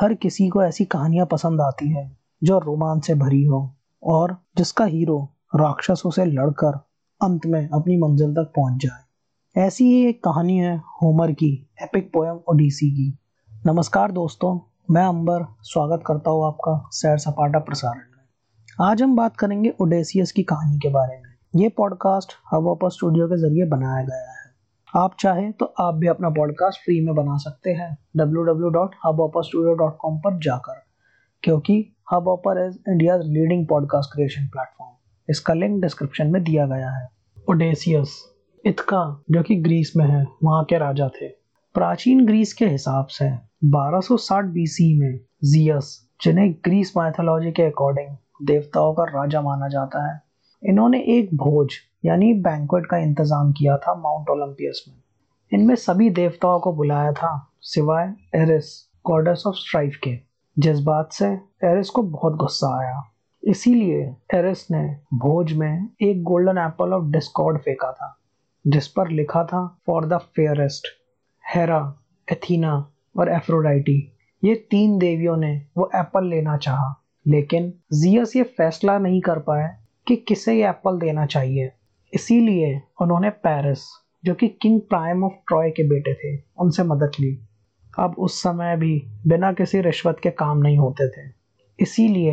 हर किसी को ऐसी कहानियाँ पसंद आती है, जो रोमांच से भरी हो और जिसका हीरो राक्षसों से लड़कर अंत में अपनी मंजिल तक पहुँच जाए। ऐसी ही एक कहानी है होमर की, एपिक पोयम ओडिसी की। नमस्कार दोस्तों, मैं अंबर स्वागत करता हूँ आपका सैर सपाटा प्रसारण में। आज हम बात करेंगे ओडेसियस की कहानी के बारे में। ये पॉडकास्ट हवापर स्टूडियो के ज़रिए बनाया गया है। आप चाहे तो आप भी अपना पॉडकास्ट फ्री में बना सकते हैं www.hubhopperstudio.com पर जाकर, क्योंकि Hubhopper is India leading podcast creation platform इसका लिंक डिस्क्रिप्शन में दिया गया है। ओडेसियस इथका जो कि ग्रीस में है, वहाँ के राजा थे। प्राचीन ग्रीस के हिसाब से 1260 बीसी में जियस जिन्हें ग्रीस माइथोलॉजी के अकॉर्डिंग देवताओं का राजा माना जाता है इन्होंने एक भोज, यानी बैंकुएट का इंतज़ाम किया था माउंट ओलंपियस में। इनमें सभी देवताओं को बुलाया था, सिवाय एरिस गॉडेस ऑफ़ स्ट्राइफ के। जिस बात से एरिस को बहुत गुस्सा आया। इसीलिए एरिस ने भोज में एक गोल्डन एप्पल ऑफ़ डिस्कॉर्ड फेंका था, जिस पर लिखा था for the fairest Hera Athena और एफ्रोडाइटी ये तीन देवियों ने वो एप्पल लेना चाहा, लेकिन जियस ये फैसला नहीं कर पाए कि किसे ये एप्पल देना चाहिए? इसीलिए उन्होंने पेरिस, जो कि किंग प्राइम ऑफ़ ट्रॉय के बेटे थे, उनसे मदद ली। अब उस समय भी बिना किसी रिश्वत के काम नहीं होते थे। इसीलिए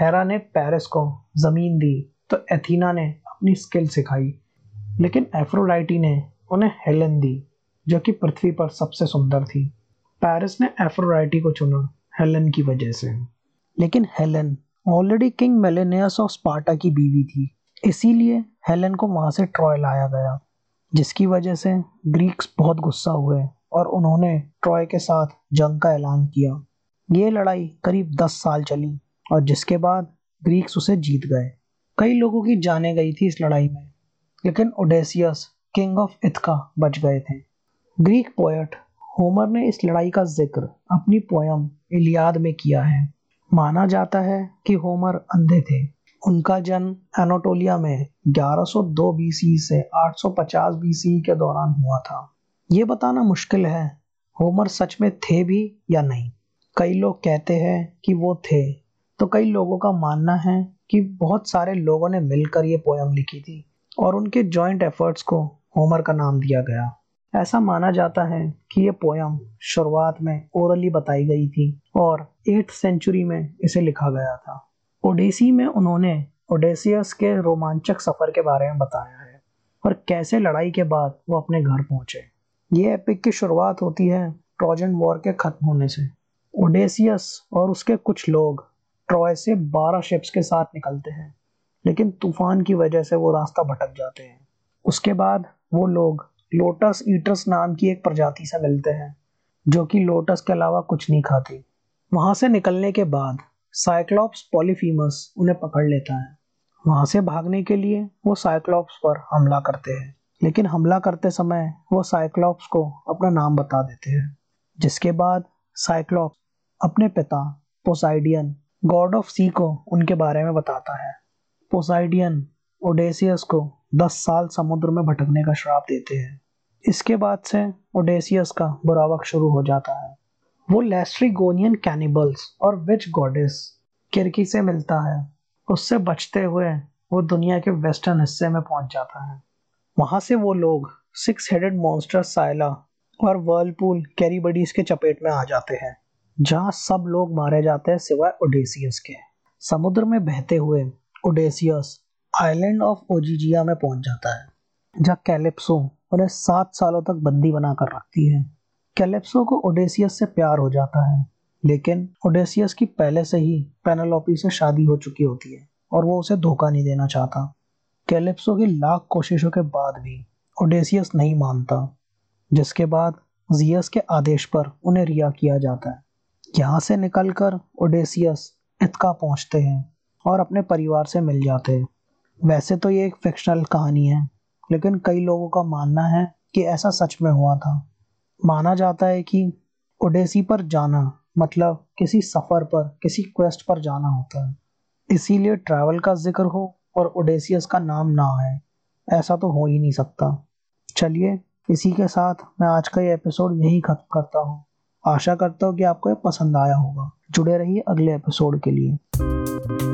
हेरा ने पेरिस को ज़मीन दी तो एथीना ने अपनी स्किल सिखाई। लेकिन एफ्रोडाइटी ने उन्हें हेलन दी, जो कि पृथ्वी पर सबसे सुंदर थी। पेरिस ने एफ्रोडाइटी को चुना हेलन की वजह से। लेकिन Helen already King Menelaus of Sparta की बीवी थी। इसीलिए हेलन को वहाँ से ट्रॉय लाया गया, जिसकी वजह से ग्रीक्स बहुत गुस्सा हुए और उन्होंने ट्रॉय के साथ जंग का ऐलान किया। ये लड़ाई करीब दस साल चली और जिसके बाद ग्रीक्स उसे जीत गए। कई लोगों की जाने गई थी इस लड़ाई में, लेकिन ओडेसियस किंग ऑफ़ इथका बच गए थे। ग्रीक पोएट होमर ने इस लड़ाई का ज़िक्र अपनी पोयम इलियाद में किया है। माना जाता है कि होमर अंधे थे। उनका जन्म एनाटोलिया में 1102 बीसी से 850 बीसी के दौरान हुआ था। ये बताना मुश्किल है, होमर सच में थे भी या नहीं। कई लोग कहते हैं कि वो थे। तो कई लोगों का मानना है कि बहुत सारे लोगों ने मिलकर ये पोयम लिखी थी और उनके जॉइंट एफर्ट्स को होमर का नाम दिया गया। ऐसा माना जाता है कि ये पोयम शुरुआत में ओरली बताई गई थी और एट्थ सेंचुरी में इसे लिखा गया था। ओडेसी में उन्होंने ओडेसियस के रोमांचक सफ़र के बारे में बताया है और कैसे लड़ाई के बाद वो अपने घर पहुँचे। ये एपिक की शुरुआत होती है ट्रोजन वॉर के खत्म होने से। ओडेसियस और उसके कुछ लोग ट्रॉय से 12 शिप्स के साथ निकलते हैं, लेकिन तूफ़ान की वजह से वो रास्ता भटक जाते हैं। उसके बाद वो लोग लोटस ईटर्स नाम की एक प्रजाति से मिलते हैं, जो कि लोटस के अलावा कुछ नहीं खाती। वहाँ से निकलने के बाद साइक्लॉप्स पॉलीफीमस उन्हें पकड़ लेता है। वहाँ से भागने के लिए वो साइक्लॉप्स पर हमला करते हैं, लेकिन हमला करते समय वो साइक्लॉप्स को अपना नाम बता देते हैं, जिसके बाद साइक्लॉप्स अपने पिता पोसाइडियन गॉड ऑफ़ सी को उनके बारे में बताता है। पोसाइडियन ओडेसियस को 10 साल समुद्र में भटकने का श्राप देते हैं। इसके बाद से ओडेसियस का बुरा वक्त शुरू हो जाता है। वो लेस्ट्रीगोनियन कैनिबल्स और विच गॉडेस किरकी से मिलता है। उससे बचते हुए वो दुनिया के वेस्टर्न हिस्से में पहुँच जाता है। वहाँ से वो लोग सिक्स हेडेड मॉन्स्टर साइला और वर्लपूल कैरीबडीज के चपेट में आ जाते हैं, जहाँ सब लोग मारे जाते हैं सिवाय ओडेसियस के। समुद्र में बहते हुए ओडेसियस आइलैंड ऑफ़ ओजिजिया में पहुँच जाता है, जहाँ कैलिप्सो उन्हें सात सालों तक बंदी बनाकर रखती है। कैलेप्सो को ओडेसियस से प्यार हो जाता है, लेकिन ओडेसियस की पहले से ही पेनालोपी से शादी हो चुकी होती है, और वो उसे धोखा नहीं देना चाहता। कैलेप्सो की लाख कोशिशों के बाद भी ओडेसियस नहीं मानता, जिसके बाद जियस के आदेश पर उन्हें रिहा किया जाता है। यहाँ से निकलकर ओडेसियस इतका पहुँचते हैं और अपने परिवार से मिल जाते हैं। वैसे तो ये एक फिक्शनल कहानी है, लेकिन कई लोगों का मानना है कि ऐसा सच में हुआ था। माना जाता है कि ओडेसी पर जाना मतलब किसी सफ़र पर, किसी क्वेस्ट पर जाना होता है। इसीलिए ट्रैवल का ज़िक्र हो और ओडेसियस का नाम ना आए, ऐसा तो हो ही नहीं सकता। चलिए, इसी के साथ मैं आज का ये एपिसोड यही खत्म करता हूँ। आशा करता हूँ कि आपको ये पसंद आया होगा। जुड़े रहिए अगले एपिसोड के लिए।